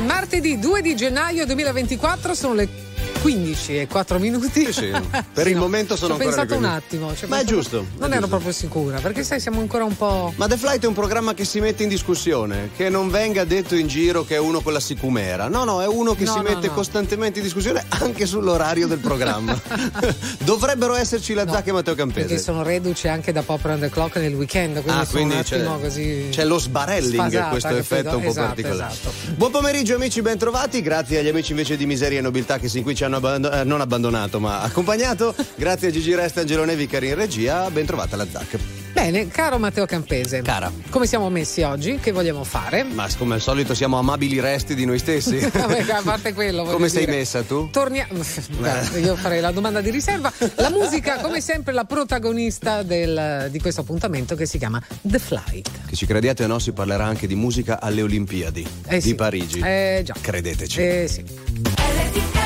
Martedì 2 di gennaio 2024 sono le 15 e 4 minuti. Sì, sì. Per il no, momento sono ci ho ancora pensato un 15. attimo. ci ho Ma è giusto, è Non ero giusto. proprio sicura, perché sai, siamo ancora un po'. Ma The Flight è un programma che si mette in discussione, che non venga detto in giro che è uno con la sicumera. No, no, è uno che No, si no, mette costantemente in discussione anche sull'orario del programma. Dovrebbero esserci la Zacca e Matteo Perché Campese. sono reduce anche da Pop Around the Clock nel weekend, quindi Ah, quindi c'è, così. c'è lo sbarelling, sfasata, questo effetto un po' Esatto, particolare. esatto. Buon pomeriggio amici, bentrovati. Grazie agli amici invece di Miseria e Nobiltà che sin qui ci hanno abbando- eh, non abbandonato ma accompagnato. Grazie a Gigi Resta e Angelo Nevi cari in regia. Bentrovata la Zacca. Bene, caro Matteo Campese. Cara. Come siamo messi oggi? Che vogliamo fare? Ma come al solito siamo amabili resti di noi stessi. Vabbè, a parte quello. Come sei dire. messa tu? Torniamo. Io farei la domanda di riserva. La musica, come sempre, la protagonista del- di questo appuntamento che si chiama The Flight. Che ci crediate o no, si parlerà anche di musica alle Olimpiadi Eh di sì. Parigi. Eh già. Credeteci. Eh sì.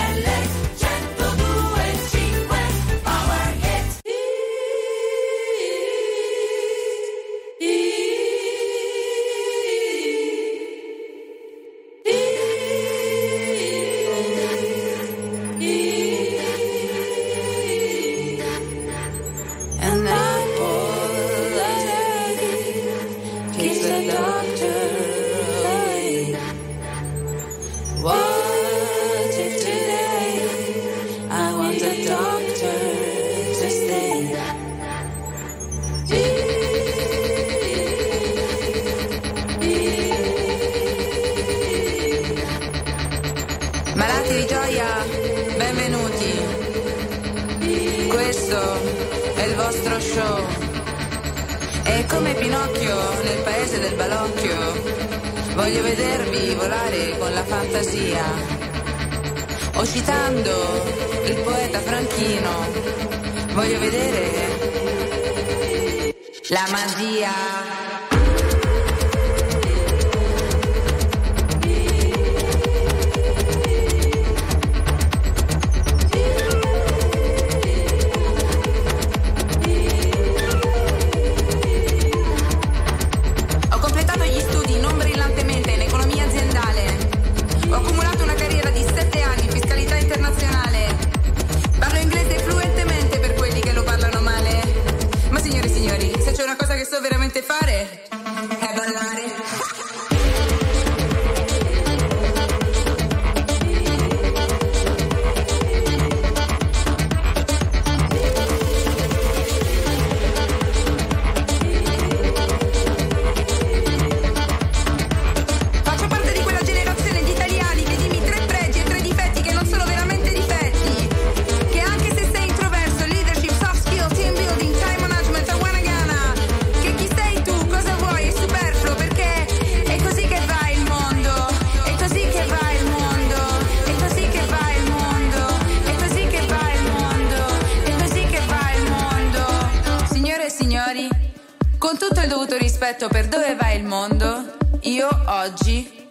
Rispetto per dove va il mondo, io oggi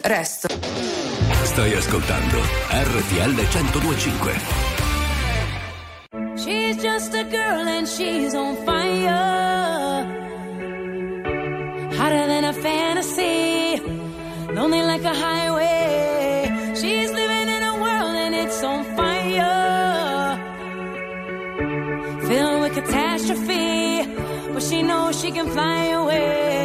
resto. Stai ascoltando RTL 1025. She's just a girl and she's on fire. Hotter than a fantasy. Lonely like a highway. know she can fly away.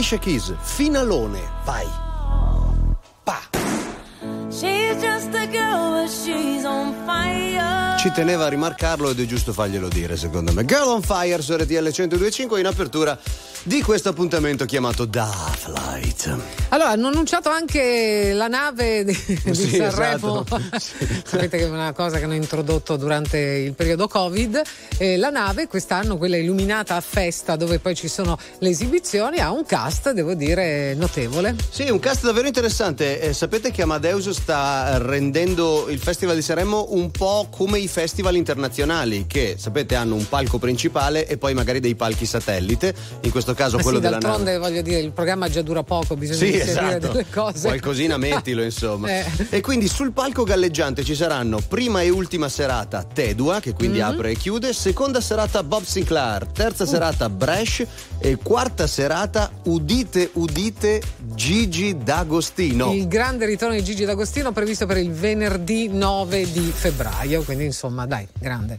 Alicia Keys, finalone, vai. Pa. Ci teneva a rimarcarlo ed è giusto farglielo dire, secondo me. Girl on Fire su RTL 1025 in apertura di questo appuntamento chiamato Da Flight. Allora, hanno annunciato anche la nave di, di Sì, Sanremo. esatto. Sapete che è una cosa che hanno introdotto durante il periodo Covid. Eh, la nave quest'anno, quella illuminata a festa, dove poi ci sono le esibizioni, ha un cast, devo dire, notevole. Sì, un cast davvero interessante. Eh, sapete che Amadeus sta rendendo il Festival di Sanremo un po' come i festival internazionali, che sapete hanno un palco principale e poi magari dei palchi satellite. In questo caso Ma quello sì, della nave. d'altronde voglio dire, il programma già dura poco, bisogna Sì, inserire esatto. delle cose. Qualcosina mettilo, insomma. Eh. E quindi sul palco galleggiante ci saranno prima e ultima serata Tedua, che quindi Mhm. apre e chiude, seconda serata Bob Sinclair, terza serata Bresh e quarta serata, udite, udite, Gigi D'Agostino. Il grande ritorno di Gigi D'Agostino previsto per il venerdì 9 di febbraio, quindi insomma dai, grande.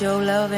Your love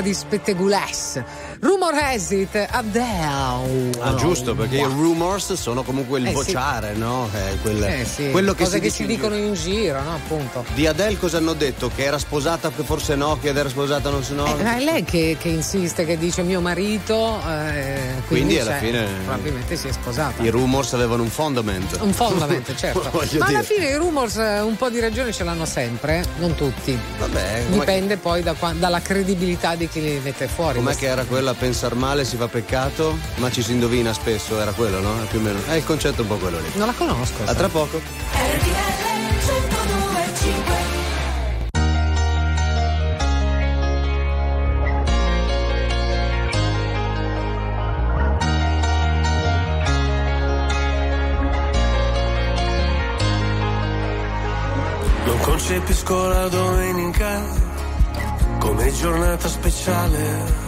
Di spettegules. Rumor has it, Adele. Ah, giusto, perché i rumors sono comunque il Eh, sì. vociare, no? È quel- Eh sì, quello che cose si che si in dicono in giro, no? Appunto. Di Adele cosa hanno detto? Che era sposata, che forse no, che era sposata non si no. Eh, ma è lei che, che insiste, che dice mio marito. eh, Quindi alla cioè, fine- Probabilmente si è sposata. I rumors avevano un fondamento. Un fondamento, certo. Ma alla dire. fine i rumors eh, un po' di ragione ce l'hanno sempre, non tutti. Vabbè, Dipende poi da dalla credibilità di chi li mette fuori. Com'è che era quella pensar male si fa peccato, ma ci si indovina spesso, era quello, no? Più o meno. È il concetto un po' quello lì. Non la conosco. A tra poco. Non concepisco la domenica come giornata speciale.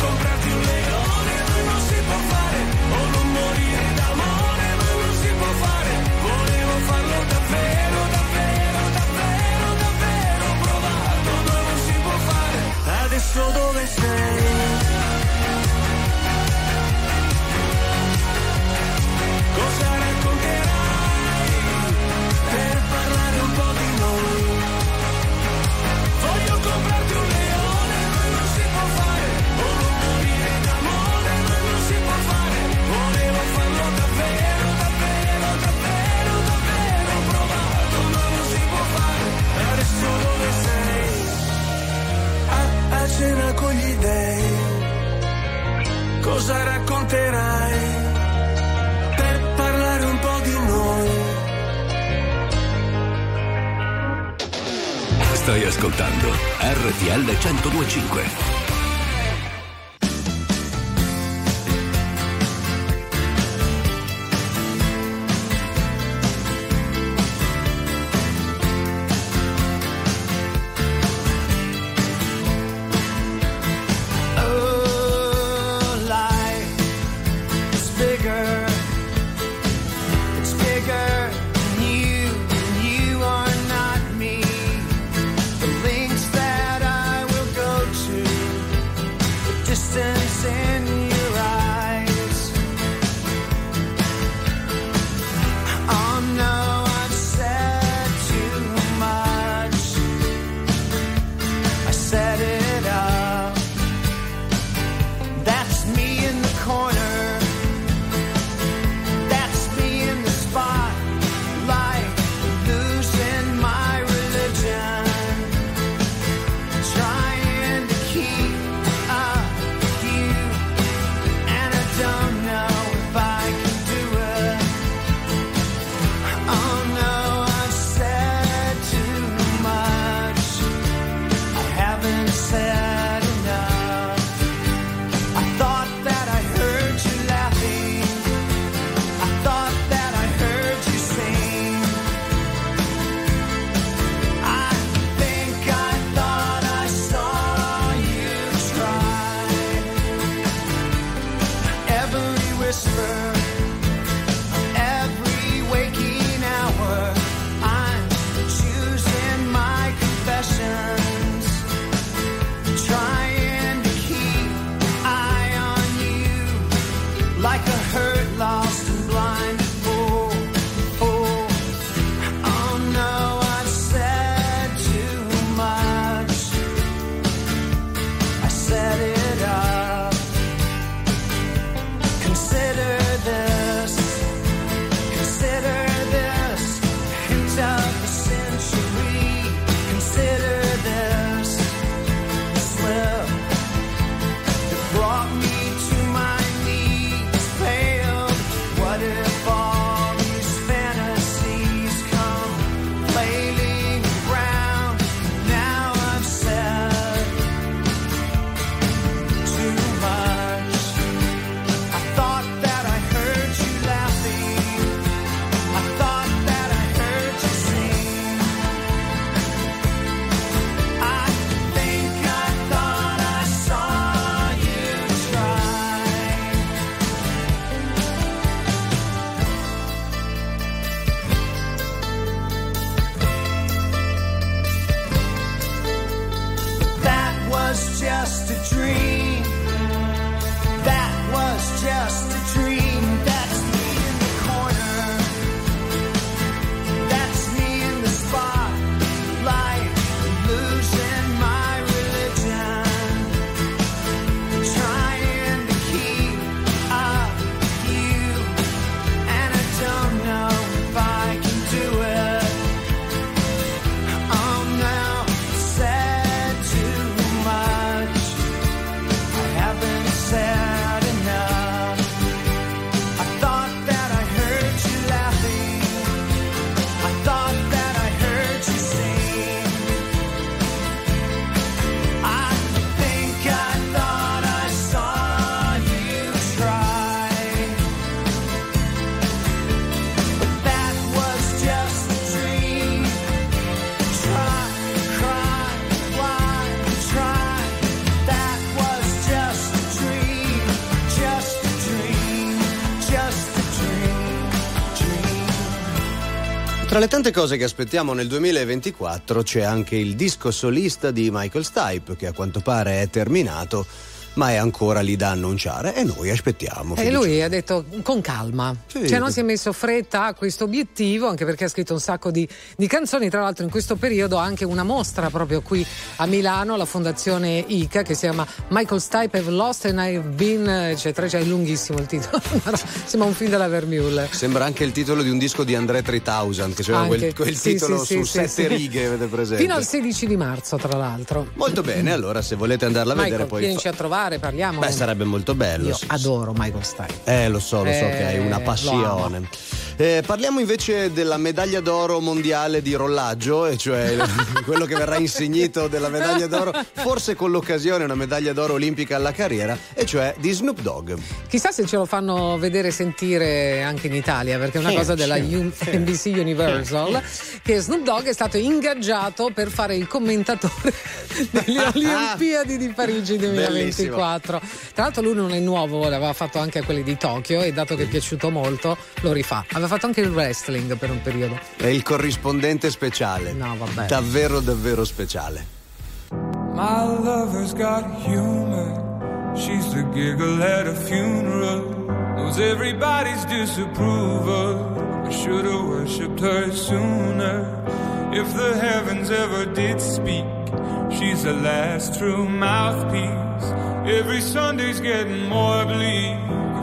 comprarti un leone, ma non si può fare. O morire d'amore, ma non si può fare. Volevo farlo davvero, davvero, davvero, davvero provato, ma non si può fare. Adesso dove sei? Cena con gli dei. Cosa racconterai? per parlare un po' di noi. Stai ascoltando RTL 1025. Le tante cose che aspettiamo nel 2024 c'è anche il disco solista di Michael Stipe che a quanto pare è terminato ma è ancora lì da annunciare e noi aspettiamo. E lui ha detto con calma, Sì. cioè non si è messo fretta a questo obiettivo, anche perché ha scritto un sacco di, di canzoni, tra l'altro in questo periodo ha anche una mostra proprio qui a Milano, la fondazione ICA che si chiama Michael Stipe Have Lost and I've Been, eccetera, cioè è lunghissimo il titolo, sembra un film della Vermeulen. Sembra anche il titolo di un disco di André 3000 che c'era quel, quel Sì, titolo sì, su sì, sette righe, avete presente? Fino al 16 di marzo, tra l'altro. Molto bene, allora se volete andarla a vedere Michael, poi... vienici a trovare, parliamo. Beh, sarebbe molto bello. Io sì, adoro Michael Stipe. Eh, lo so, lo so Eh, che hai una lo passione. Eh, parliamo invece della medaglia d'oro mondiale di rollaggio, e cioè quello che verrà insignito della medaglia d'oro, forse con l'occasione una medaglia d'oro olimpica alla carriera, e cioè di Snoop Dogg. Chissà se ce lo fanno vedere e sentire anche in Italia, perché è una Sì, cosa della sì, U- NBC Universal, che Snoop Dogg è stato ingaggiato per fare il commentatore delle Olimpiadi di Parigi 2024. Tra l'altro lui non è nuovo, l'aveva fatto anche a quelli di Tokyo e dato che è piaciuto molto lo rifà. Aveva fatto anche il wrestling per un periodo. È il corrispondente speciale. No, vabbè. Davvero, davvero speciale. My lover's got humor. She's the giggle at a funeral. Knows everybody's disapproval. I should've worshipped her sooner. If the heavens ever did speak, she's the last true mouthpiece. Every Sunday's getting more bleak.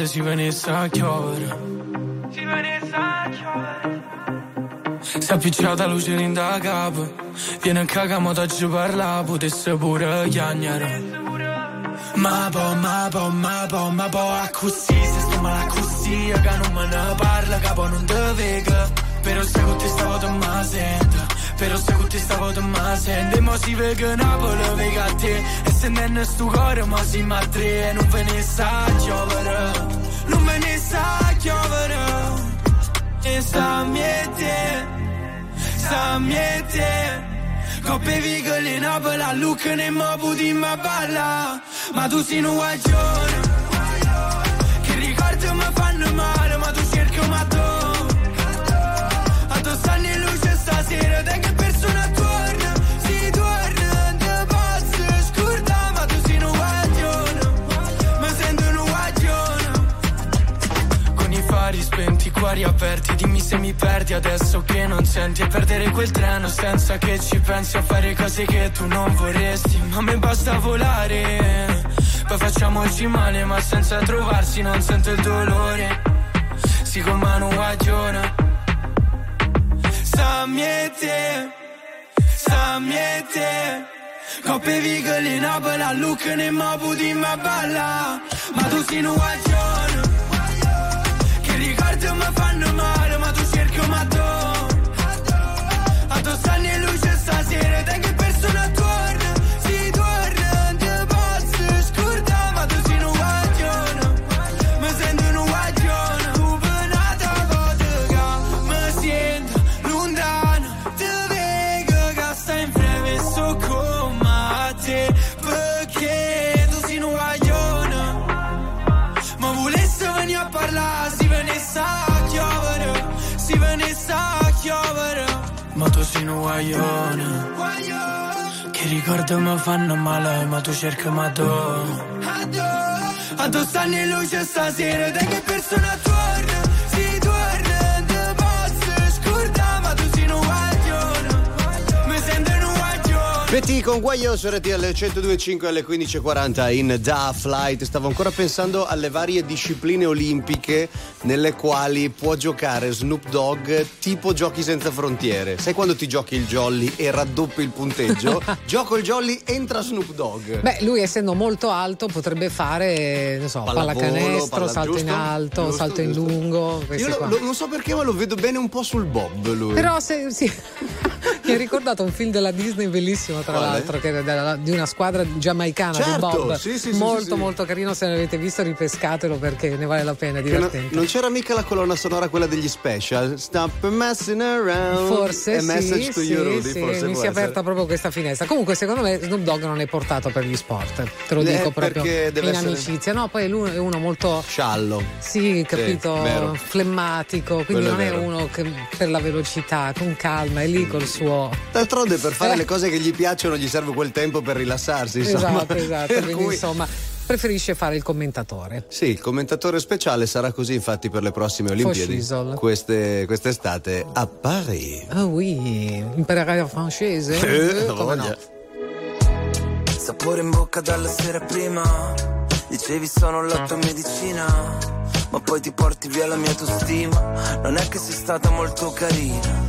Sguardo si venisse a chiovere Si venisse a chiovere Si è appicciata luce in da capo. Viene a cagamo da ci parla Potesse pure chiagnare. Ma po, ma po, ma po, ma po a così Se sto male a così Che non me ne parla Che poi non te vega. Però se con te stavo te ma sento Però se con te stavo te ma sento E mo si vega Napoli vega a te E se non sto cuore Ma si ma tre E non ve ne sa chiovere Non ve ne sa chiovere E sta miete Sta miete Coppe vigole in Napoli a Lucca ne mo puti ma balla Ma tu sei un guaglione Che ricordi mi fanno male Ma tu cerchi ma tu A tu stanno in luce stasera Da che persona torna? Si torna Te posso scordare Ma tu sei un guaglione. Mi sento un guaglione. Con i fari spenti, i cuori aperti Dimmi se mi perdi adesso che non senti. E perdere quel treno senza che ci pensi A fare cose che tu non vorresti. Ma me basta volare Poi facciamoci male ma senza trovarsi non sento il dolore. Si con mano guaglione Sa miete Sa miete Coppe vigole in Napoli a Lucca ne mo puti ma tu sei un guaglione. Che ricordi mi fanno male ma tu cerchi ma tu guaglione, che ricordi mi fanno male, ma tu cerchi ma tu. A tu stanno in luce stasera, da che persona torna, Petit con Guaglio su RTL 102.5 alle 15.40 in Da Flight. Stavo ancora pensando alle varie discipline olimpiche nelle quali può giocare Snoop Dogg tipo giochi senza frontiere. Sai quando ti giochi il jolly e raddoppi il punteggio? Gioco il jolly, entra Snoop Dogg. Beh, lui essendo molto alto potrebbe fare, non so, Pallavolo, pallacanestro, palla- salto in giusto? alto, Giusto, salto in giusto. lungo. Io lo- lo- non so perché, ma lo vedo bene un po' sul bob lui. Però se, sì, mi ha ricordato un film della Disney bellissimo, tra Quale? l'altro, che era della- di una squadra giamaicana di Certo, Bob. sì, sì, molto, sì, molto carino. Se non l'avete visto, ripescatelo perché ne vale la pena, è Che no- divertente. non c'era mica la colonna sonora quella degli special Stop messing around Forse sì, message to sì, you Rudy sì, forse mi si è aperta proprio questa finestra. Comunque, secondo me, Snoop Dogg non è portato per gli sport. Te lo Eh, dico proprio in essere- amicizia. No, poi lui è uno molto. Sciallo Sì, capito, flemmatico, quindi Quello è non è, vero. uno che per la velocità, con calma, è lì col suo. D'altronde per fare Eh. le cose che gli piacciono gli serve quel tempo per rilassarsi insomma. Esatto, esatto. Per Quindi, cui- insomma, preferisce fare il commentatore. Sì, il commentatore speciale sarà così infatti per le prossime Olimpiadi. Queste, quest'estate a Paris. Ah oui, imparare il francese? Eh, Eh, come no? voglia. Sapore in bocca dalla sera prima Dicevi sono la tua medicina Ma poi ti porti via la mia autostima Non è che sei stata molto carina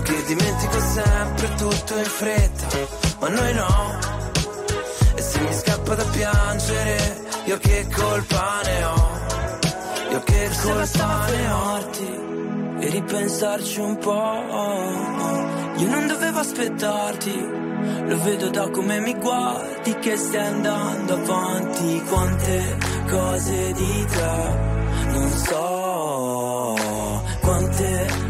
Io che dimentico sempre tutto in fretta ma noi no E se mi scappa da piangere io che colpa ne ho Io che colpa ne ho e ripensarci un po'. Io non dovevo aspettarti, lo vedo da come mi guardi che stai andando avanti. Quante cose di te non so, quante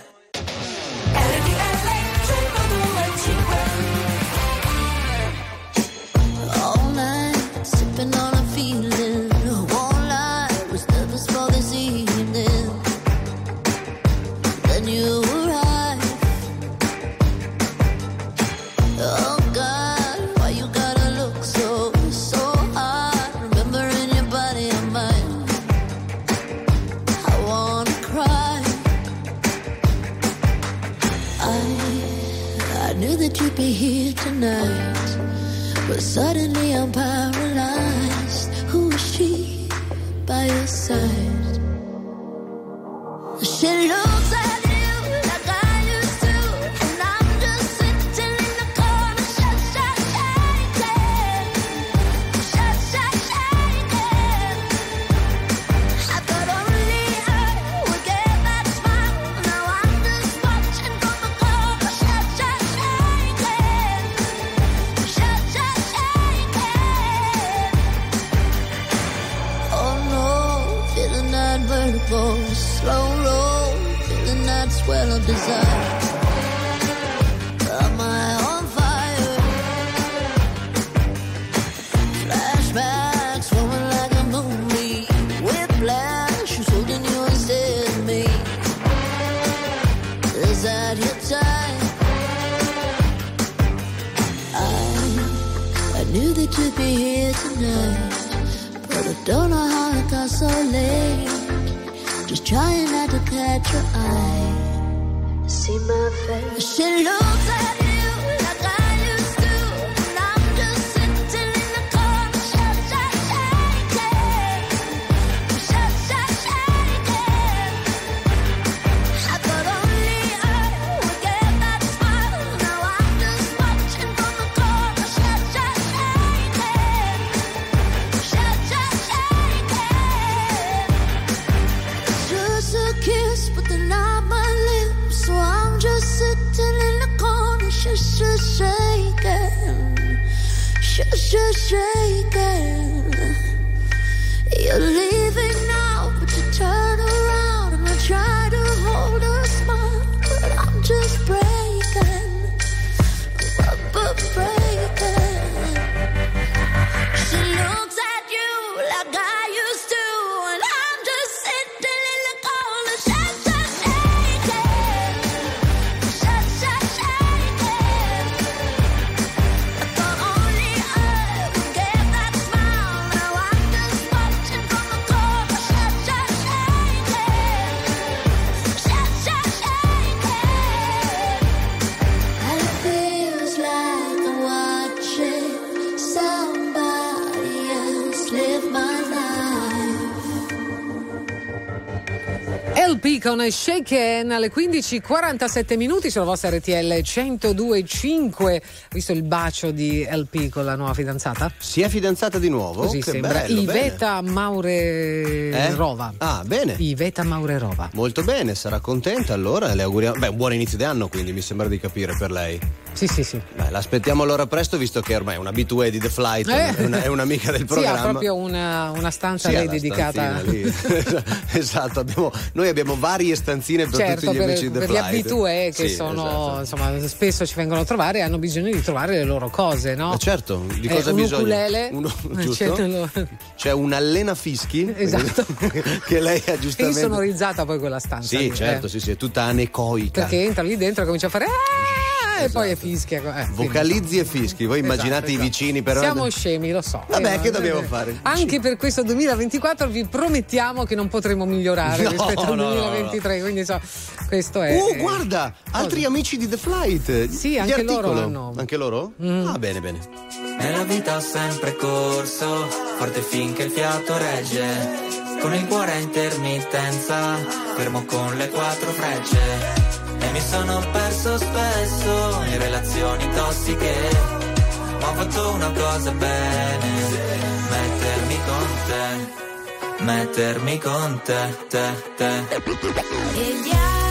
Con Shake Hand alle 15.47 minuti sulla vostra RTL 102.5. Visto il bacio di LP con la nuova fidanzata? Si è fidanzata di nuovo? Così che sembra. bello, Iveta Maurerova. Ah, bene. Iveta Maurerova. Molto bene, sarà contenta allora. Le auguriamo. Beh, un buon inizio di anno, quindi mi sembra di capire per lei. Sì, sì, sì. Beh, l'aspettiamo allora presto, visto che ormai è un abitué di The Flight, Eh. è, una- è un'amica del Sì, programma. ha proprio una, una stanza Sì, lei dedicata. esatto, abbiamo- noi abbiamo varie stanzine per Certo, tutti gli per, amici di The per gli Flight. abitué che Sì, sono, esatto. insomma, spesso ci vengono a trovare e hanno bisogno di trovare le loro cose, no? Ma certo, di Eh, cosa un bisogna? ukulele, Uno- c'è giusto? lo- C'è un'allena fischi Esatto. che lei ha giustamente. insonorizzata poi quella stanza. Sì, lì, certo, eh. sì, sì, è tutta anecoica. Perché entra lì dentro e comincia a fare. "Ah", E poi è fischia. eh, Vocalizzi e fischi, voi Esatto, immaginate i esatto. vicini però. Siamo scemi, lo so. Vabbè, Eh, che ma- dobbiamo eh, fare? Anche per questo 2024 vi promettiamo che non potremo migliorare No, rispetto al no, no, no. 2023. Quindi so, questo è. Oh, guarda, altri amici di The Flight. Sì, anche loro articolo. hanno. Anche loro? Mm. Ah, bene, bene. Nella vita ho sempre corso, forte finché il fiato regge. Con il cuore a intermittenza, fermo con le quattro frecce. E mi sono perso spesso in relazioni tossiche. Ma ho fatto una cosa bene, mettermi con te. Mettermi con te, te, te. E gli altri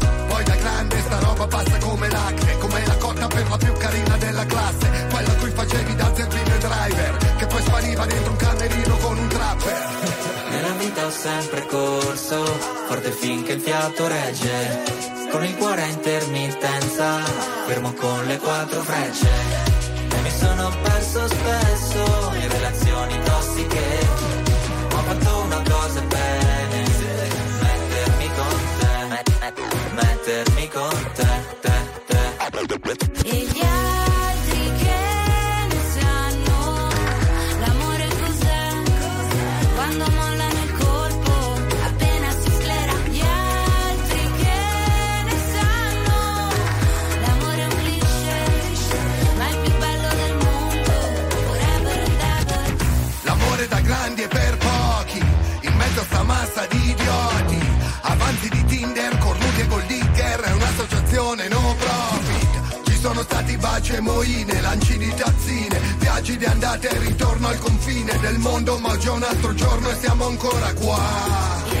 Poi da grande sta roba passa come l'acne Come la cotta per la più carina della classe Quella cui facevi da zerbino driver Che poi spariva dentro un camerino con un trapper Nella vita ho sempre corso, forte finché il fiato regge. Con il cuore a intermittenza, fermo con le quattro frecce. E mi sono perso spesso met- mettermi con un'associazione no profit Ci sono stati baci e moine Lanci di tazzine Viaggi di andata e ritorno al confine del mondo Ma oggi è un altro giorno e siamo ancora qua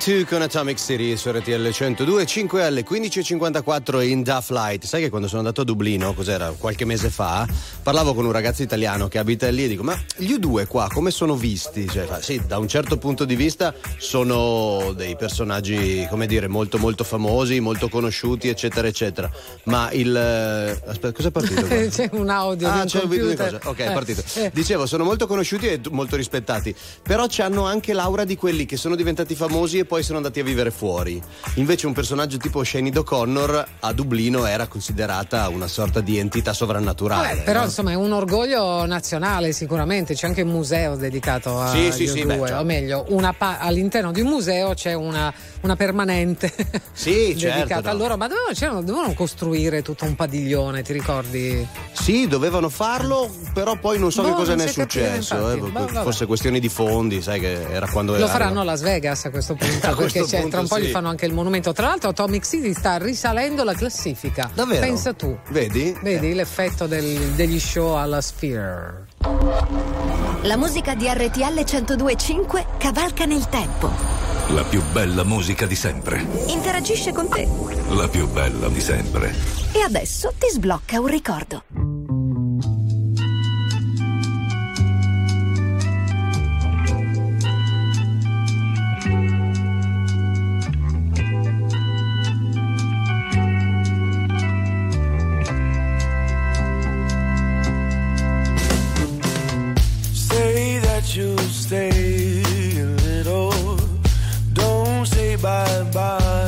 U2 con Atomic City su RTL 102, 5 alle 15.54 in Da Flight. Sai che quando sono andato a Dublino, cos'era, qualche mese fa, parlavo con un ragazzo italiano che abita lì e dico, ma gli U2 qua come sono visti? Cioè, sì, da un certo punto di vista sono dei personaggi, come dire, molto molto famosi, molto conosciuti, eccetera, eccetera. Ma il... eh, Aspetta, cos'è partito? qua? c'è un audio Ah, un c'è un video di computer. cosa. Ok, è Eh, partito. eh. Dicevo, sono molto conosciuti e molto rispettati, però hanno anche l'aura di quelli che sono diventati famosi e poi sono andati a vivere fuori. Invece un personaggio tipo Shane O'Connor a Dublino era considerata una sorta di entità sovrannaturale. Vabbè, però no? insomma è un orgoglio nazionale sicuramente, c'è anche un museo dedicato a Sì, sì, sì, due, beh, certo. o meglio, una pa- all'interno di un museo c'è una, una permanente Sì, certo, dedicata a no. loro, ma dovevano, dovevano costruire tutto un padiglione, ti ricordi? Sì, dovevano farlo, però poi non so Boh, che cosa ne è successo. infatti. eh, Boh, forse questioni di fondi, sai che era quando Lo era. faranno a Las Vegas a questo punto, A perché c'è- tra un po' sì. gli fanno anche il monumento. Tra l'altro Atomic City sta risalendo la classifica. Davvero? Pensa tu. Vedi? Vedi l'effetto del- degli show alla Sphere. La musica di RTL 1025 cavalca nel tempo. La più bella musica di sempre. Interagisce con te. La più bella di sempre. E adesso ti sblocca un ricordo. Don't say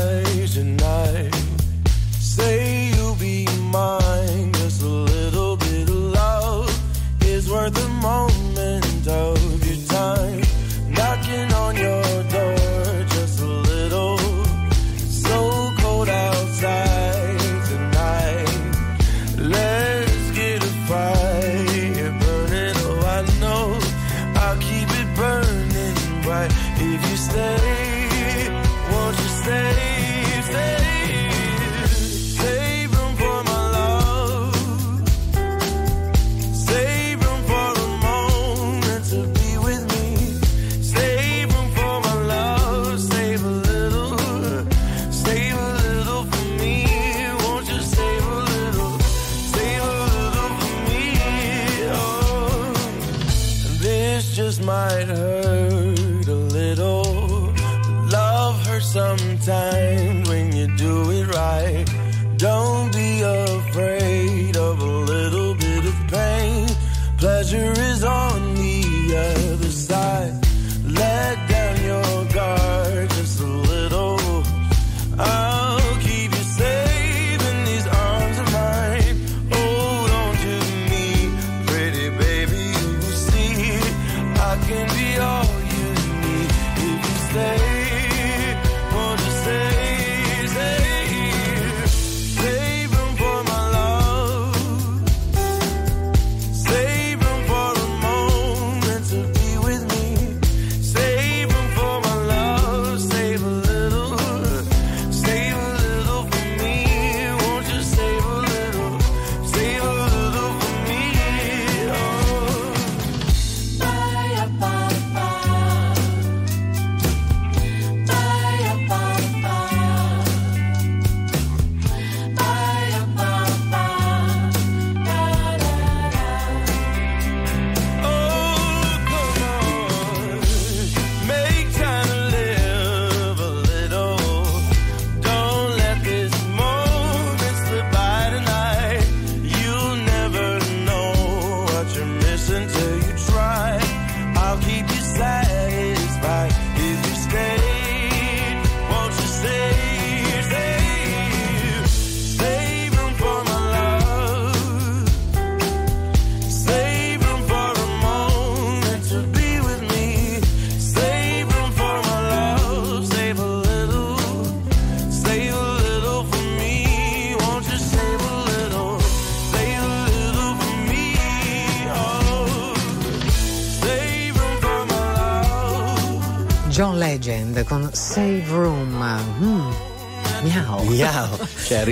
just might hurt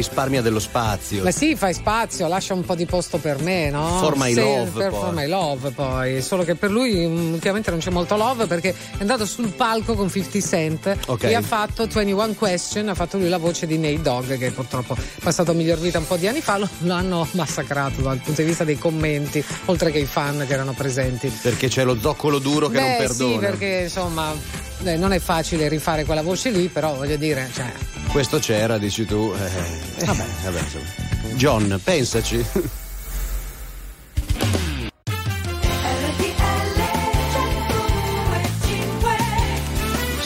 risparmia dello spazio. Ma sì, fai spazio, lascia un po' di posto per me, no? For my Se- love, Per poi. for my love, poi. Solo che per lui mm, ultimamente non c'è molto love perché è andato sul palco con 50 Cent Ok. e ha fatto 21 Question, ha fatto lui la voce di Nate Dogg che purtroppo è passato a miglior vita un po' di anni fa, lo, lo hanno massacrato dal punto di vista dei commenti, oltre che i fan che erano presenti. Perché c'è lo zoccolo duro che non Beh, perdona. sì, perché insomma eh, non è facile rifare quella voce lì, però voglio dire, cioè, Questo c'era, dici tu. eh, vabbè, vabbè, insomma. John, pensaci.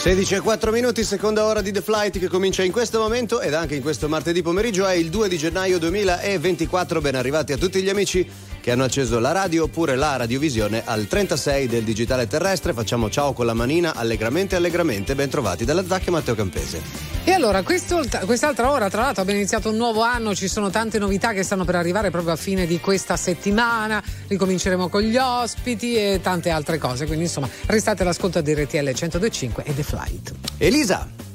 16 e 4 minuti, seconda ora di The Flight che comincia in questo momento ed anche in questo martedì pomeriggio è il 2 di gennaio 2024. Ben arrivati a tutti gli amici che hanno acceso la radio oppure la radiovisione al 36 del digitale terrestre. Facciamo ciao con la manina, allegramente, allegramente. Ben trovati dalla Zacca e Matteo Campese. E allora, quest'altra quest'altra ora, tra l'altro, abbiamo iniziato un nuovo anno, ci sono tante novità che stanno per arrivare proprio a fine di questa settimana, ricominceremo con gli ospiti e tante altre cose, quindi insomma restate all'ascolto di RTL 102.5 e The Flight. Elisa.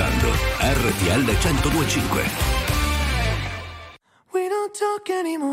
Ascoltando RTL 1025. We don't talk anymore.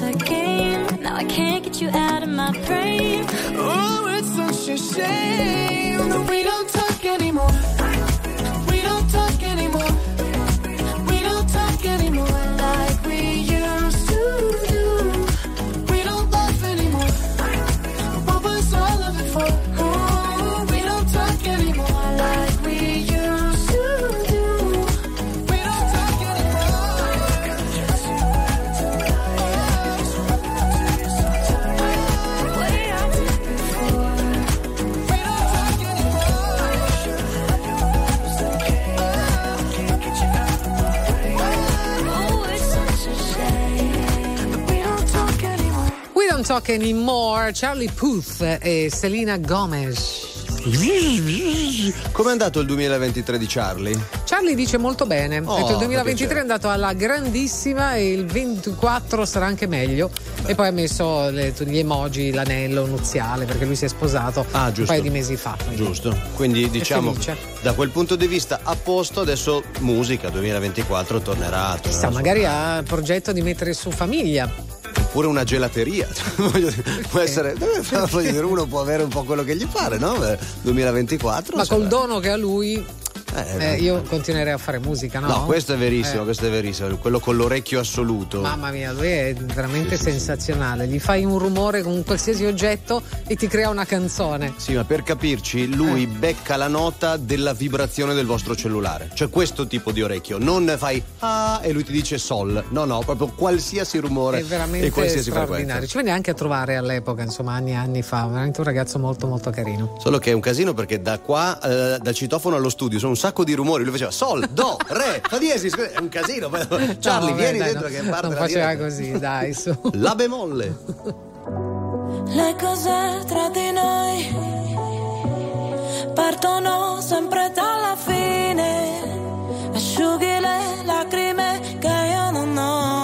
Was a game. Now I can't get you out of my brain. Oh, it's such a shame that we don't talk anymore. Talk anymore. Charlie Puth e Selena Gomez. Com'è andato il 2023 di Charlie? Charlie dice molto bene. Oh, il fa 2023 piacere. è andato alla grandissima e il 24 sarà anche meglio. E poi ha messo le- gli emoji, l'anello nuziale perché lui si è sposato Ah, un paio di mesi fa. quindi Giusto. Quindi diciamo da quel punto di vista a posto, adesso musica 2024 tornerà. Chissà, tornerà magari ha il progetto di mettere su famiglia. Oppure una gelateria. Può essere. uno può avere un po' quello che gli pare, no? Beh, 2024. Ma sarà- col dono che ha lui, Eh, eh, io continuerei a fare musica, no? No, questo è verissimo, Eh. questo è verissimo. Quello con l'orecchio assoluto. Mamma mia, lui è veramente sensazionale. Gli fai un rumore con un qualsiasi oggetto e ti crea una canzone. Sì, ma per capirci, lui Eh. becca la nota della vibrazione del vostro cellulare. Cioè questo tipo di orecchio. Non fai ah e lui ti dice sol. No, no, proprio qualsiasi rumore È veramente e qualsiasi straordinario. frequenza. Ci venne anche a trovare all'epoca, insomma, anni e anni fa. Veramente un ragazzo molto, molto carino. Solo che è un casino perché da qua, eh, dal citofono allo studio, sono un sacco di rumori. Lui faceva sol, do, re, fa diesis. È un casino. Charlie, No, vabbè, vieni dai, dentro no, che parte Non la faceva diretta. così, dai, su. La bemolle. Le cose tra di noi partono sempre dalla fine. Asciughi le lacrime che io non ho,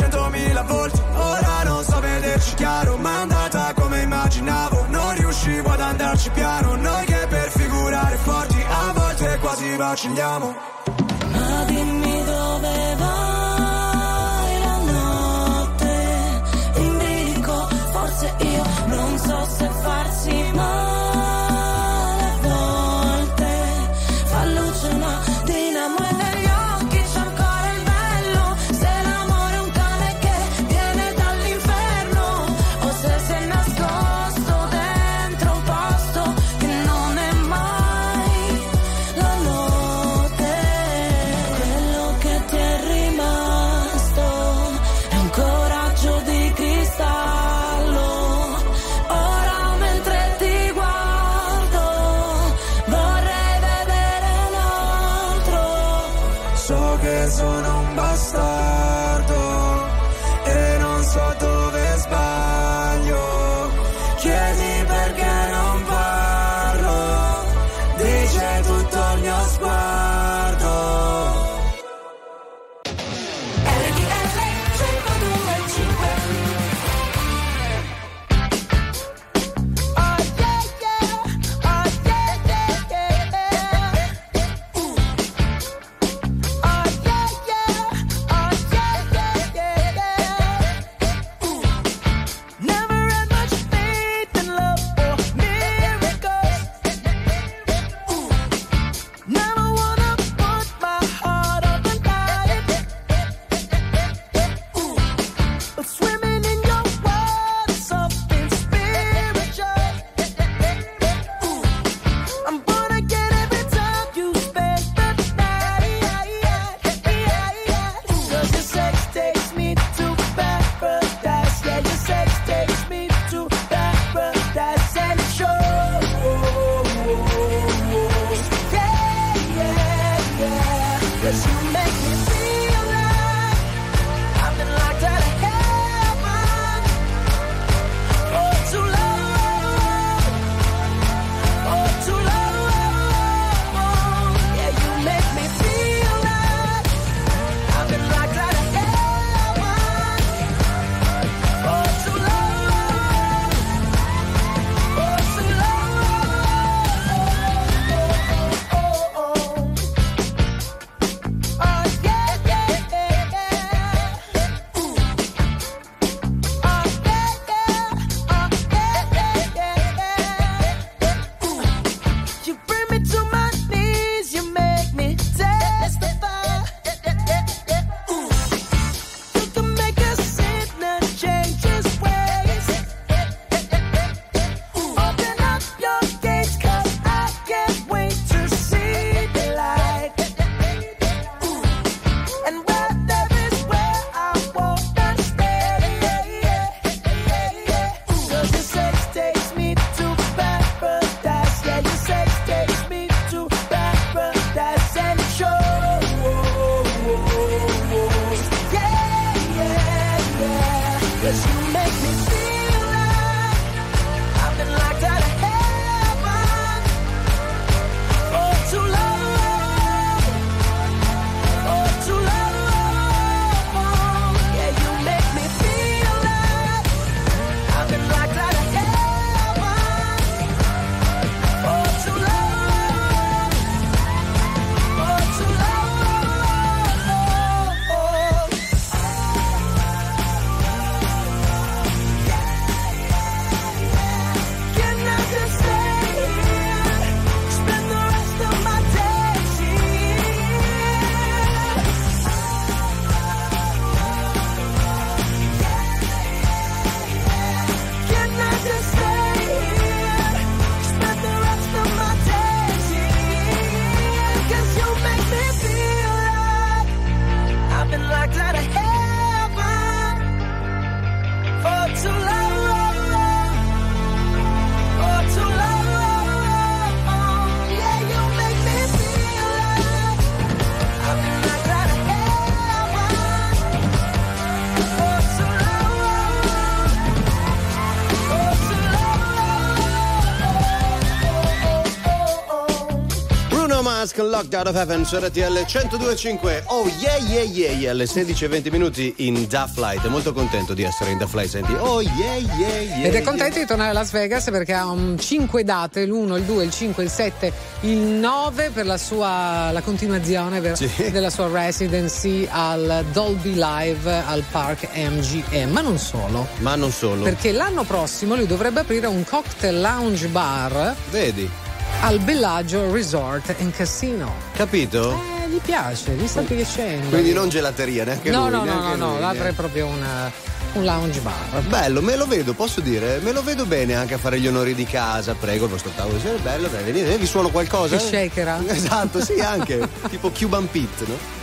centomila volte Ora non so vederci chiaro Ma è andata come immaginavo. Non riuscivo ad andarci piano Noi che per figurare forti A volte quasi vacilliamo Ma dimmi dove vai la notte? In bilico, forse io non so se farsi male Locked Out of Heaven su RTL 1025. Oh yeah yeah yeah yeah alle 16:20 minuti in Da Flight. Molto contento di essere in Da Flight, senti. Oh yeah yeah yeah. Ed è contento di tornare a Las Vegas perché ha 5 date, l'1, il 2, il 5, il 7, il 9 per la sua la continuazione per- Sì. della sua residency al Dolby Live al Park MGM, ma non solo. Ma non solo. Perché l'anno prossimo lui dovrebbe aprire un cocktail lounge bar Vedi? Al Bellagio Resort and Casino. Capito? Eh, gli piace, gli sta piacendo. Quindi non gelateria neanche no, lui. no, no, neanche no, no, lui, l'altro è proprio una- un lounge bar. Bello, me lo vedo, posso dire, me lo vedo bene anche a fare gli onori di casa. Prego, il vostro tavolo è bello, dai, venite, vi suono qualcosa? Che shakera? Esatto, sì, anche. tipo Cuban Pit, no?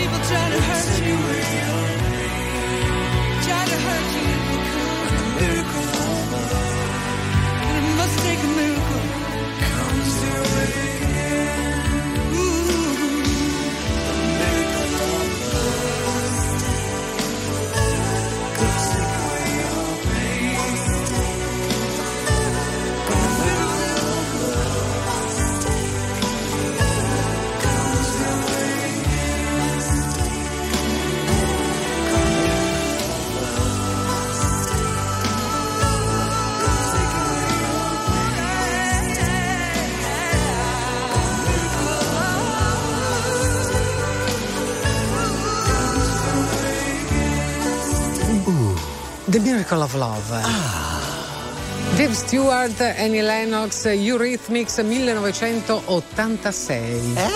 People try to hurt you, try to hurt you if. A miracle it must take a miracle. The Miracle of Love. Dave Stewart, Annie Lennox, Eurythmics 1986. Eh?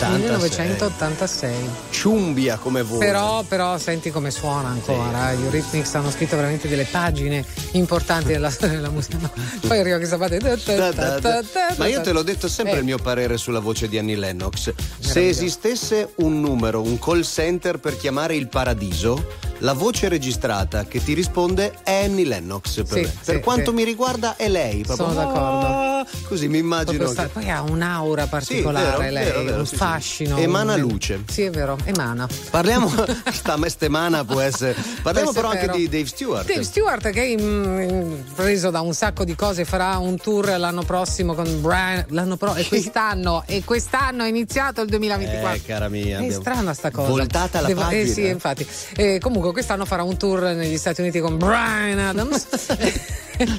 1986. Ciumbia come voi. Però, però senti come suona ancora. Gli Eurythmics hanno scritto veramente delle pagine importanti della storia della musica. No. Poi arriva questa parte. Ma io te l'ho detto sempre Eh. il mio parere sulla voce di Annie Lennox. Se esistesse un numero, un call center per chiamare il paradiso, la voce registrata che ti risponde è Annie Lennox. Per, Sì, me. Per sì, quanto sì. mi riguarda è lei. proprio. Sono d'accordo. Ah, Così mi immagino. Sta- che- Poi ha un'aura particolare vero, lei, vero, vero, un sì, sì. fascino. Emana un- luce. Sì, è vero, emana. Parliamo, sta mestemana può essere. Parliamo Questo però anche di Dave Stewart. Dave Stewart che mm, preso da un sacco di cose farà un tour l'anno prossimo con Brian l'anno pro- e quest'anno e quest'anno è iniziato il 2024 Eh, cara mia. è strana sta cosa Voltata alla Devo- pagina. eh sì infatti Eh, comunque quest'anno farà un tour negli Stati Uniti con Brian Adams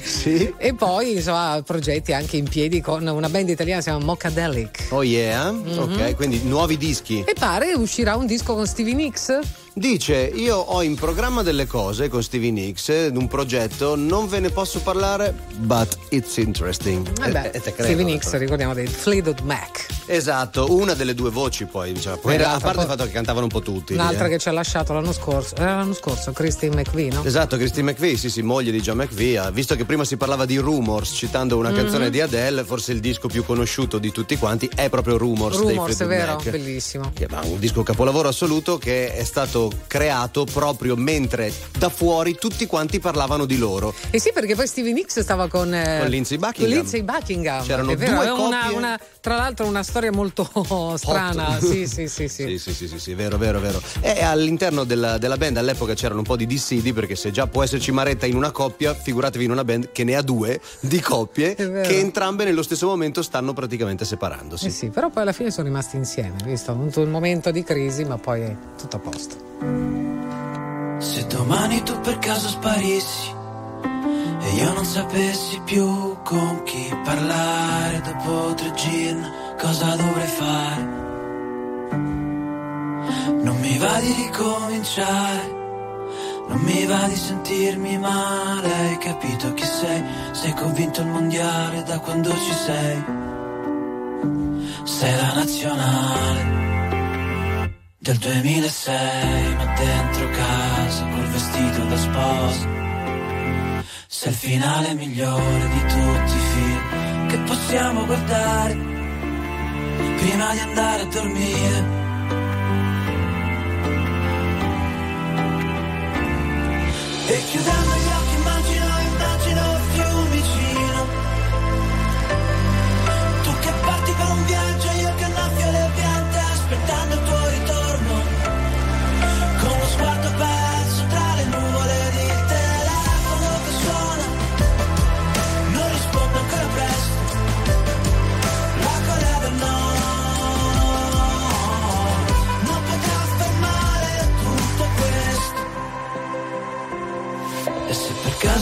Sì. e poi insomma progetti anche in piedi con una band italiana che si chiama Mochadelic Oh yeah? Mhm. Ok, quindi nuovi dischi. e pare uscirà un disco con Stevie Nicks Dice, io ho in programma delle cose con Stevie Nicks, eh, un progetto, non ve ne posso parlare, but it's interesting. Eh, eh, te credo, Stevie eh. Nicks ricordiamo dei Fleetwood Mac Esatto, una delle due voci poi, diciamo. Poi, a parte il poi- fatto che cantavano un po' tutti. un'altra eh. che ci ha lasciato l'anno scorso era l'anno scorso Christine McVie no? Esatto, Christine McVie, sì, sì, moglie di John McVie. ha- Visto che prima si parlava di Rumors, citando una Mhm. canzone di Adele, forse il disco più conosciuto di tutti quanti è proprio Rumors, dei Rumors, è Fleetwood vero, Mac. bellissimo. Che è un disco capolavoro assoluto che è stato stato creato proprio mentre da fuori tutti quanti parlavano di loro. Eh sì, perché poi Stevie Nicks stava con, eh, Con Lindsay Buckingham. Lindsay Buckingham. C'erano vero, due è una- coppie. una- tra l'altro una storia molto strana. Sì, sì, sì, sì. Sì, sì, sì, sì, sì, vero, vero, vero. E all'interno della, della band all'epoca c'erano un po' di dissidi perché se già può esserci Maretta in una coppia, figuratevi in una band che ne ha due di coppie che entrambe nello stesso momento stanno praticamente separandosi. Eh sì, però poi alla fine sono rimasti insieme, visto? Un momento di crisi, ma poi è tutto a posto. Se domani tu per caso sparissi e io non sapessi più con chi parlare dopo tre gin, cosa dovrei fare? Non mi va di ricominciare, non mi va di sentirmi male, hai capito chi sei? Sei convinto il mondiale da quando ci sei? Sei la nazionale del 2006, ma dentro casa col vestito da sposa. Sei il finale migliore di tutti i film che possiamo guardare prima di andare a dormire. E chiudendo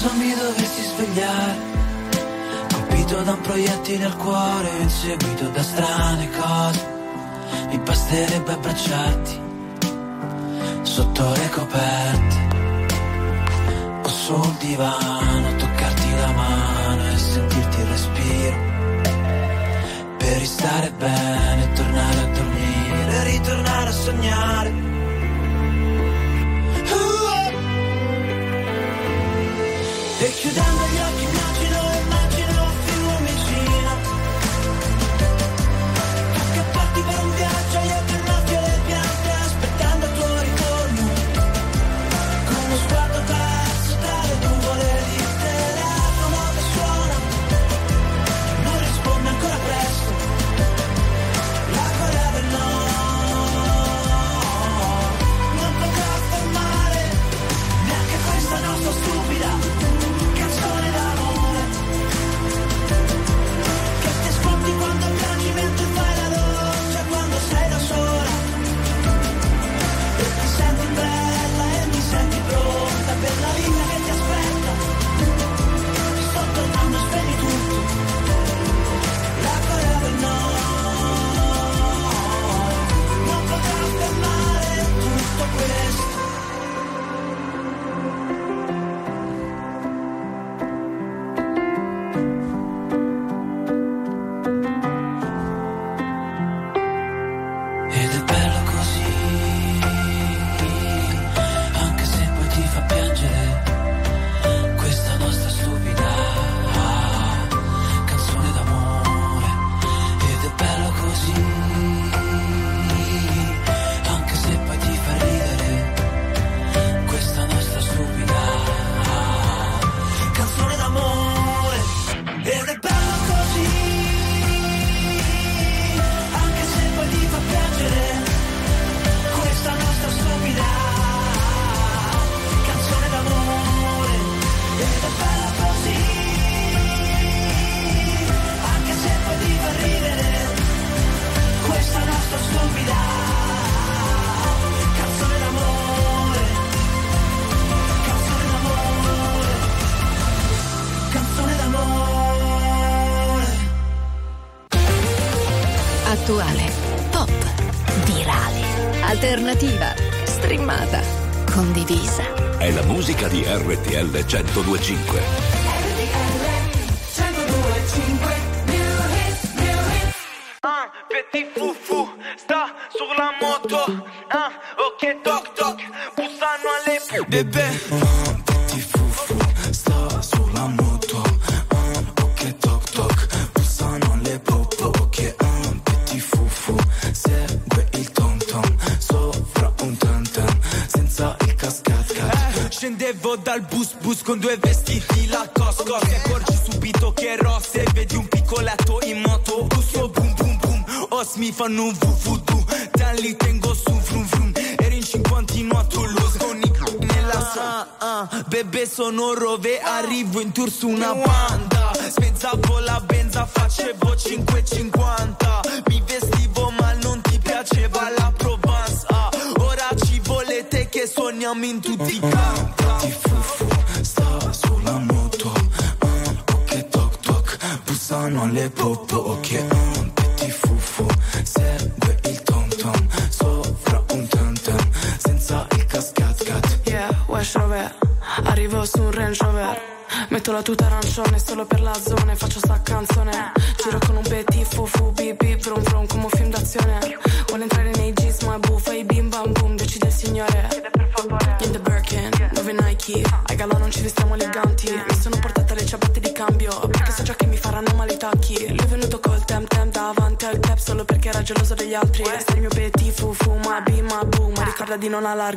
caso mi dovessi svegliare colpito da un proiettile al cuore, inseguito da strane cose. Mi basterebbe abbracciarti sotto le coperte o sul divano, toccarti la mano e sentirti il respiro. Per ristare bene, tornare a dormire, ritornare a sognare. E chiudendo gli occhi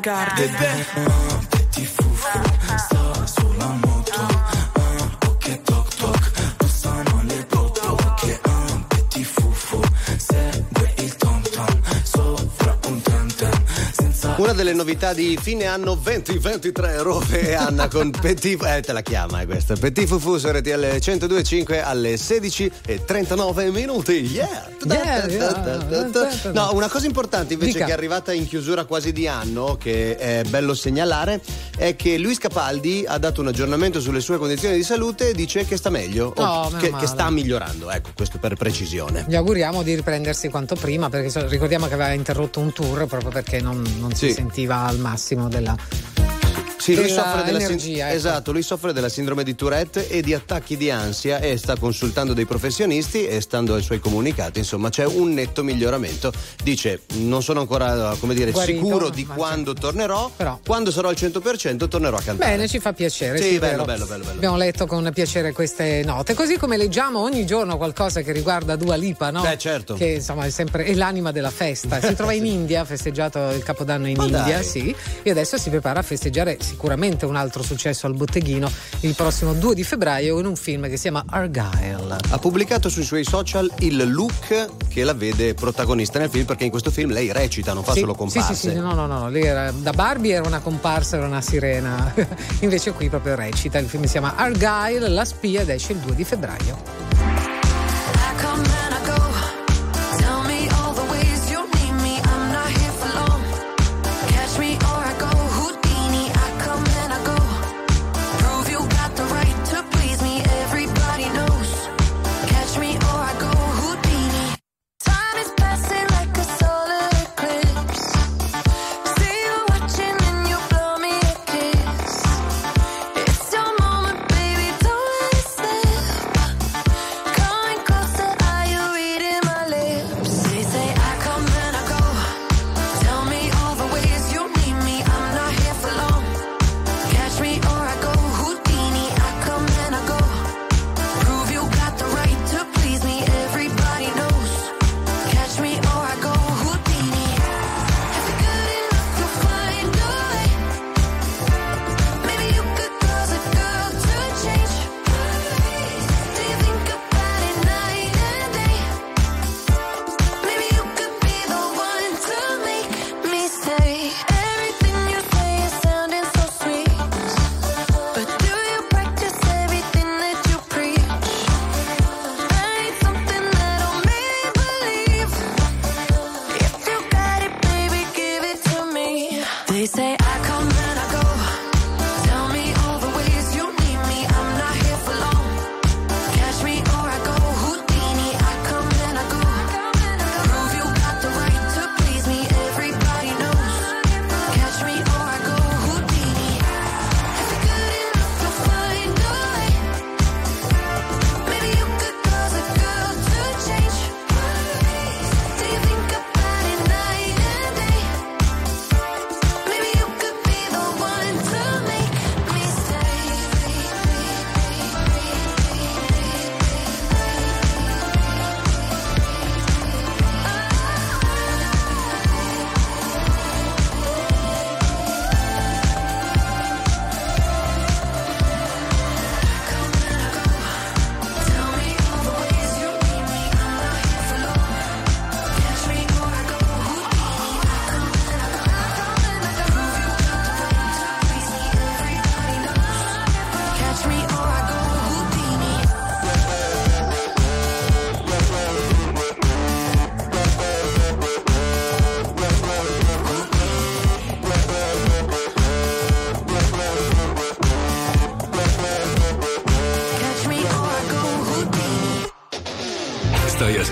non allargarti di fine anno 2023, Rove e Anna con Petit eh, te la chiama è questa. Petit Fufu su RTL 1025 alle 16 e 39 minuti. Yeah! Yeah, yeah. No, una cosa importante invece Dica. che è arrivata in chiusura quasi di anno, che è bello segnalare, è che Luis Capaldi ha dato un aggiornamento sulle sue condizioni di salute e dice che sta meglio, o Oh, che, che sta migliorando. Ecco, questo per precisione. Gli auguriamo di riprendersi quanto prima perché ricordiamo che aveva interrotto un tour proprio perché non, non si Sì. sentiva al massimo della, Sì, lui soffre energia. ecco. esatto, lui soffre della sindrome di Tourette e di attacchi di ansia e sta consultando dei professionisti e stando ai suoi comunicati, insomma, c'è un netto miglioramento. Dice: Non sono ancora, come dire, Guarito, sicuro di quando tornerò, Però. quando sarò al 100% tornerò a cantare. Bene, ci fa piacere. Sì, è bello, bello, bello, bello. Abbiamo letto con piacere queste note, così come leggiamo ogni giorno qualcosa che riguarda Dua Lipa, no? Beh, certo. Che insomma è sempre è l'anima della festa. Si trova in India, ha festeggiato il Capodanno in Ma India, dai. sì, e adesso si prepara a festeggiare sicuramente un altro successo al botteghino il prossimo 2 di febbraio in un film che si chiama Argyle. Ha pubblicato sui suoi social il look che la vede protagonista nel film, perché in questo film lei recita, non fa Sì, solo sì, comparse. sì, sì, no, no, no, lei era- da Barbie era una comparsa, era una sirena. Invece qui proprio recita. Il film si chiama Argyle, la spia ed esce il 2 di febbraio.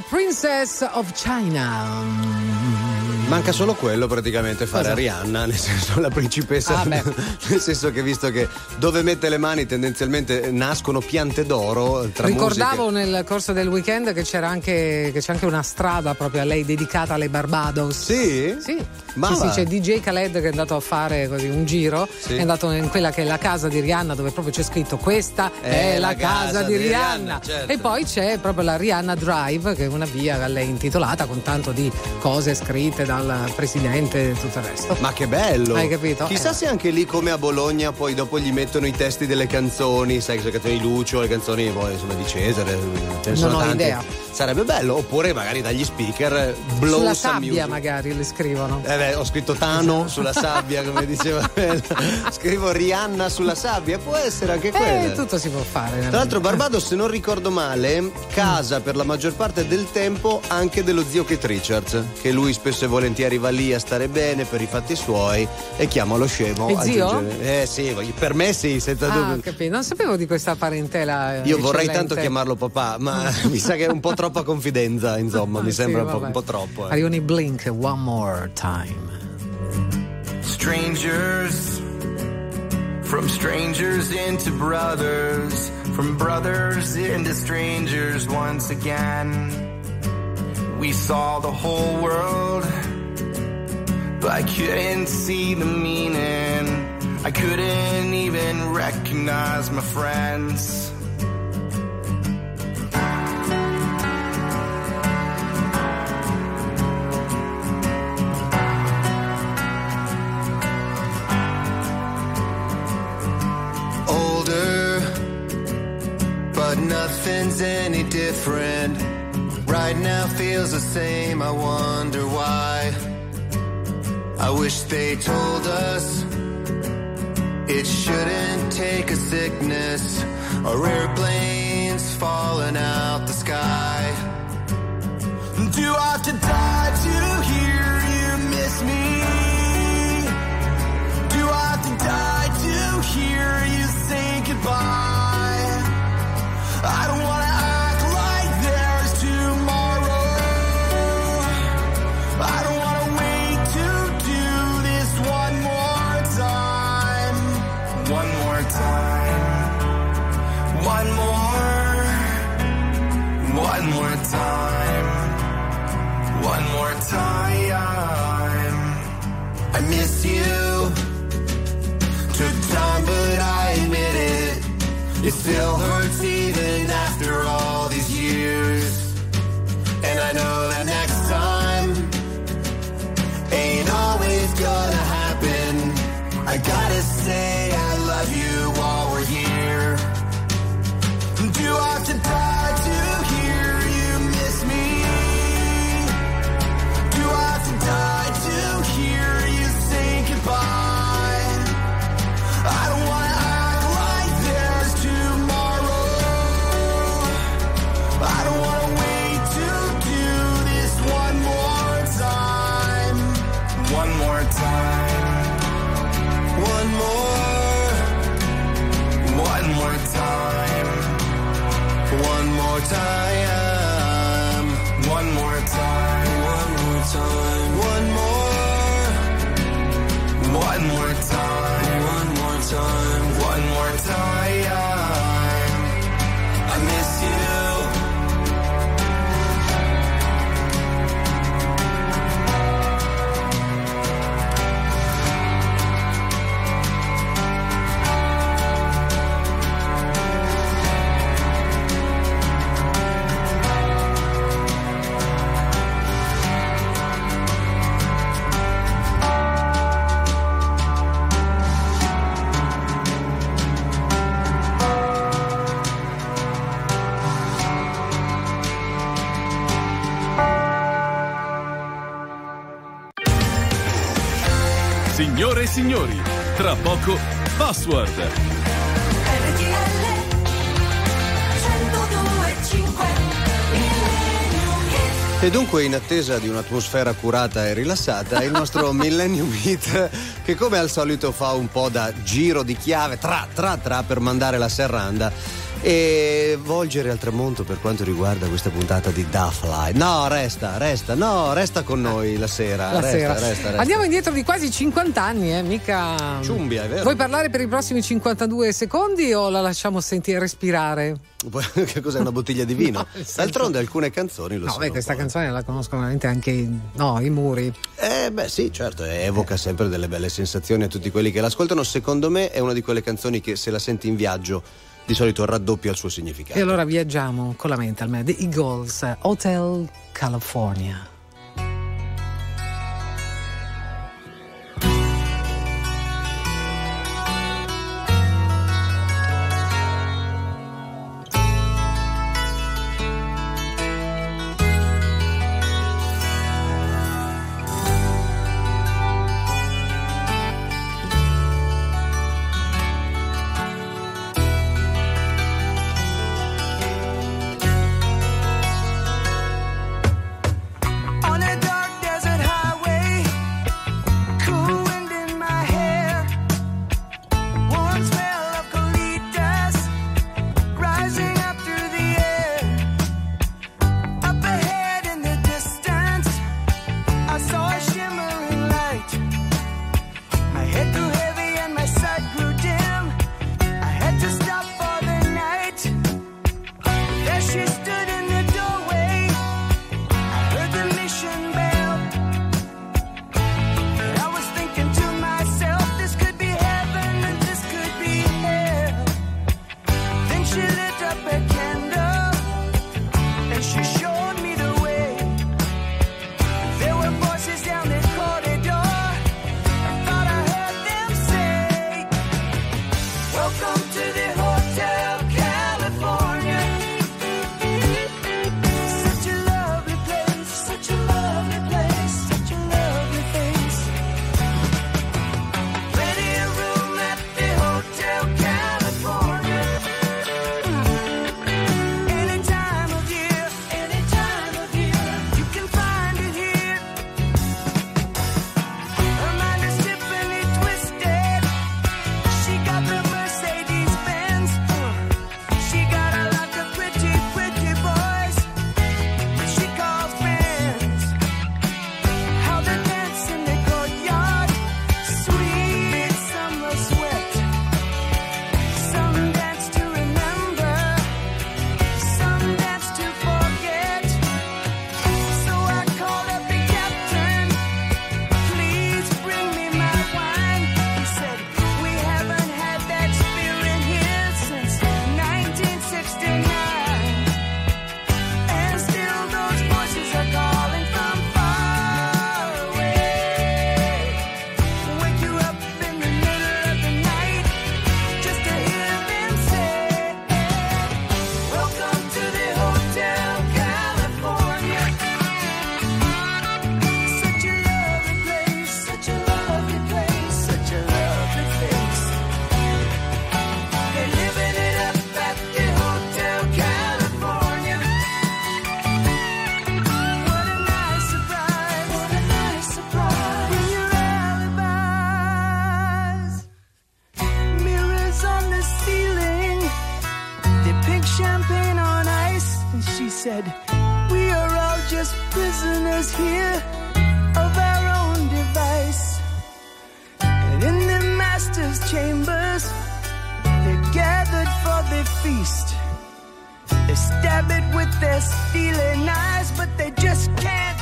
Princess of China. Manca solo quello praticamente, fare Cosa? Rihanna, nel senso la principessa, Ah, nel senso che visto che dove mette le mani tendenzialmente nascono piante d'oro tra Ricordavo musiche. nel corso del weekend che c'era anche, che c'è anche una strada proprio a lei dedicata alle Barbados. Sì? Sì. Ma sì, sì, c'è DJ Khaled che è andato a fare così un giro, Sì. è andato in quella che è la casa di Rihanna dove proprio c'è scritto questa è, la casa, di Rihanna. certo. E poi c'è proprio la Rihanna Drive che è una via a lei intitolata con tanto di cose scritte dal presidente e tutto il resto. Ma che bello! Hai capito? Chissà Eh. se anche lì come a Bologna poi dopo gli mettono i testi delle canzoni, sai, le canzoni di Lucio, le canzoni poi insomma di Cesare, ce ne Non sono ho tante. idea. Sarebbe bello, oppure magari dagli speaker blow Sulla sabbia music. magari le scrivono. Eh beh, ho scritto Tano sulla sabbia, come diceva. Scrivo Rihanna sulla sabbia, può essere anche quella. Eh, tutto si può fare. Tra l'altro Barbados, se non ricordo male, casa per la maggior parte del tempo anche dello zio Kate Richards, che lui spesso e volentieri volentieri va lì a stare bene per i fatti suoi e chiama lo scemo. E zio? Eh sì, per me sì, senza Ah, dubbio. capito. Non sapevo di questa parentela. Io vorrei eccellente. tanto chiamarlo papà, ma mi sa che è un po' troppa confidenza, insomma, mi Sì, sembra un po', vabbè. un po' troppo. eh. Arrivano i Blink, One More Time. Strangers, from strangers into brothers, from brothers into strangers once again. We saw the whole world, but I couldn't see the meaning. I couldn't even recognize my friends. older, but nothing's any different. Right now feels the same, I wonder why. I wish they told us it shouldn't take a sickness or airplanes falling out the sky. Do I have to die to hear signori, tra poco Password. E dunque, in attesa di un'atmosfera curata e rilassata, il nostro Millennium Hit, che come al solito fa un po' da giro di chiave, tra tra tra per mandare la serranda e volgere al tramonto per quanto riguarda questa puntata di Duffly. No, resta, resta, no, resta con noi la sera. La resta, sera. resta, resta. Andiamo indietro di quasi 50 anni, eh, mica. Ciumbia, è vero. Vuoi parlare per i prossimi 52 secondi o la lasciamo sentire respirare? che cos'è una bottiglia di vino? No, D'altronde alcune canzoni lo No, sono. beh, questa canzone la conoscono veramente anche i, no, i muri. Eh beh sì, certo, evoca sempre delle belle sensazioni a tutti quelli che l'ascoltano. Secondo me è una di quelle canzoni che se la senti in viaggio di solito raddoppia il suo significato. E allora viaggiamo con la mente al me. The Eagles, Hotel California. Prisoners here of our own device. And in the master's chambers, they're gathered for the feast. They stab it with their steely knives, but they just can't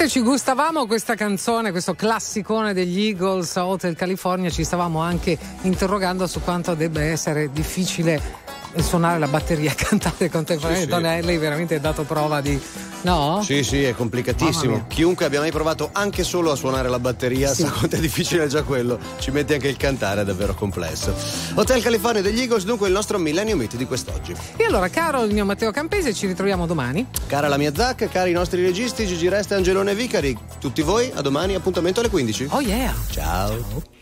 Mentre ci gustavamo questa canzone, questo classicone degli Eagles Hotel California, ci stavamo anche interrogando su quanto debba essere difficile suonare la batteria e cantare contemporaneamente. Sì, sì. Lei- veramente ha dato prova di. No? Sì, sì, è complicatissimo. Chiunque abbia mai provato anche solo a suonare la batteria Sì. sa quanto è difficile già quello. Ci metti anche il cantare, è davvero complesso. Hotel California degli Eagles, dunque il nostro Millennium Hit di quest'oggi. E allora, caro il mio Matteo Campese, ci ritroviamo domani. Cara la mia Zac, cari i nostri registi Gigi Resta, Angelone e Vicari, tutti voi a domani, appuntamento alle 15. Oh yeah! Ciao.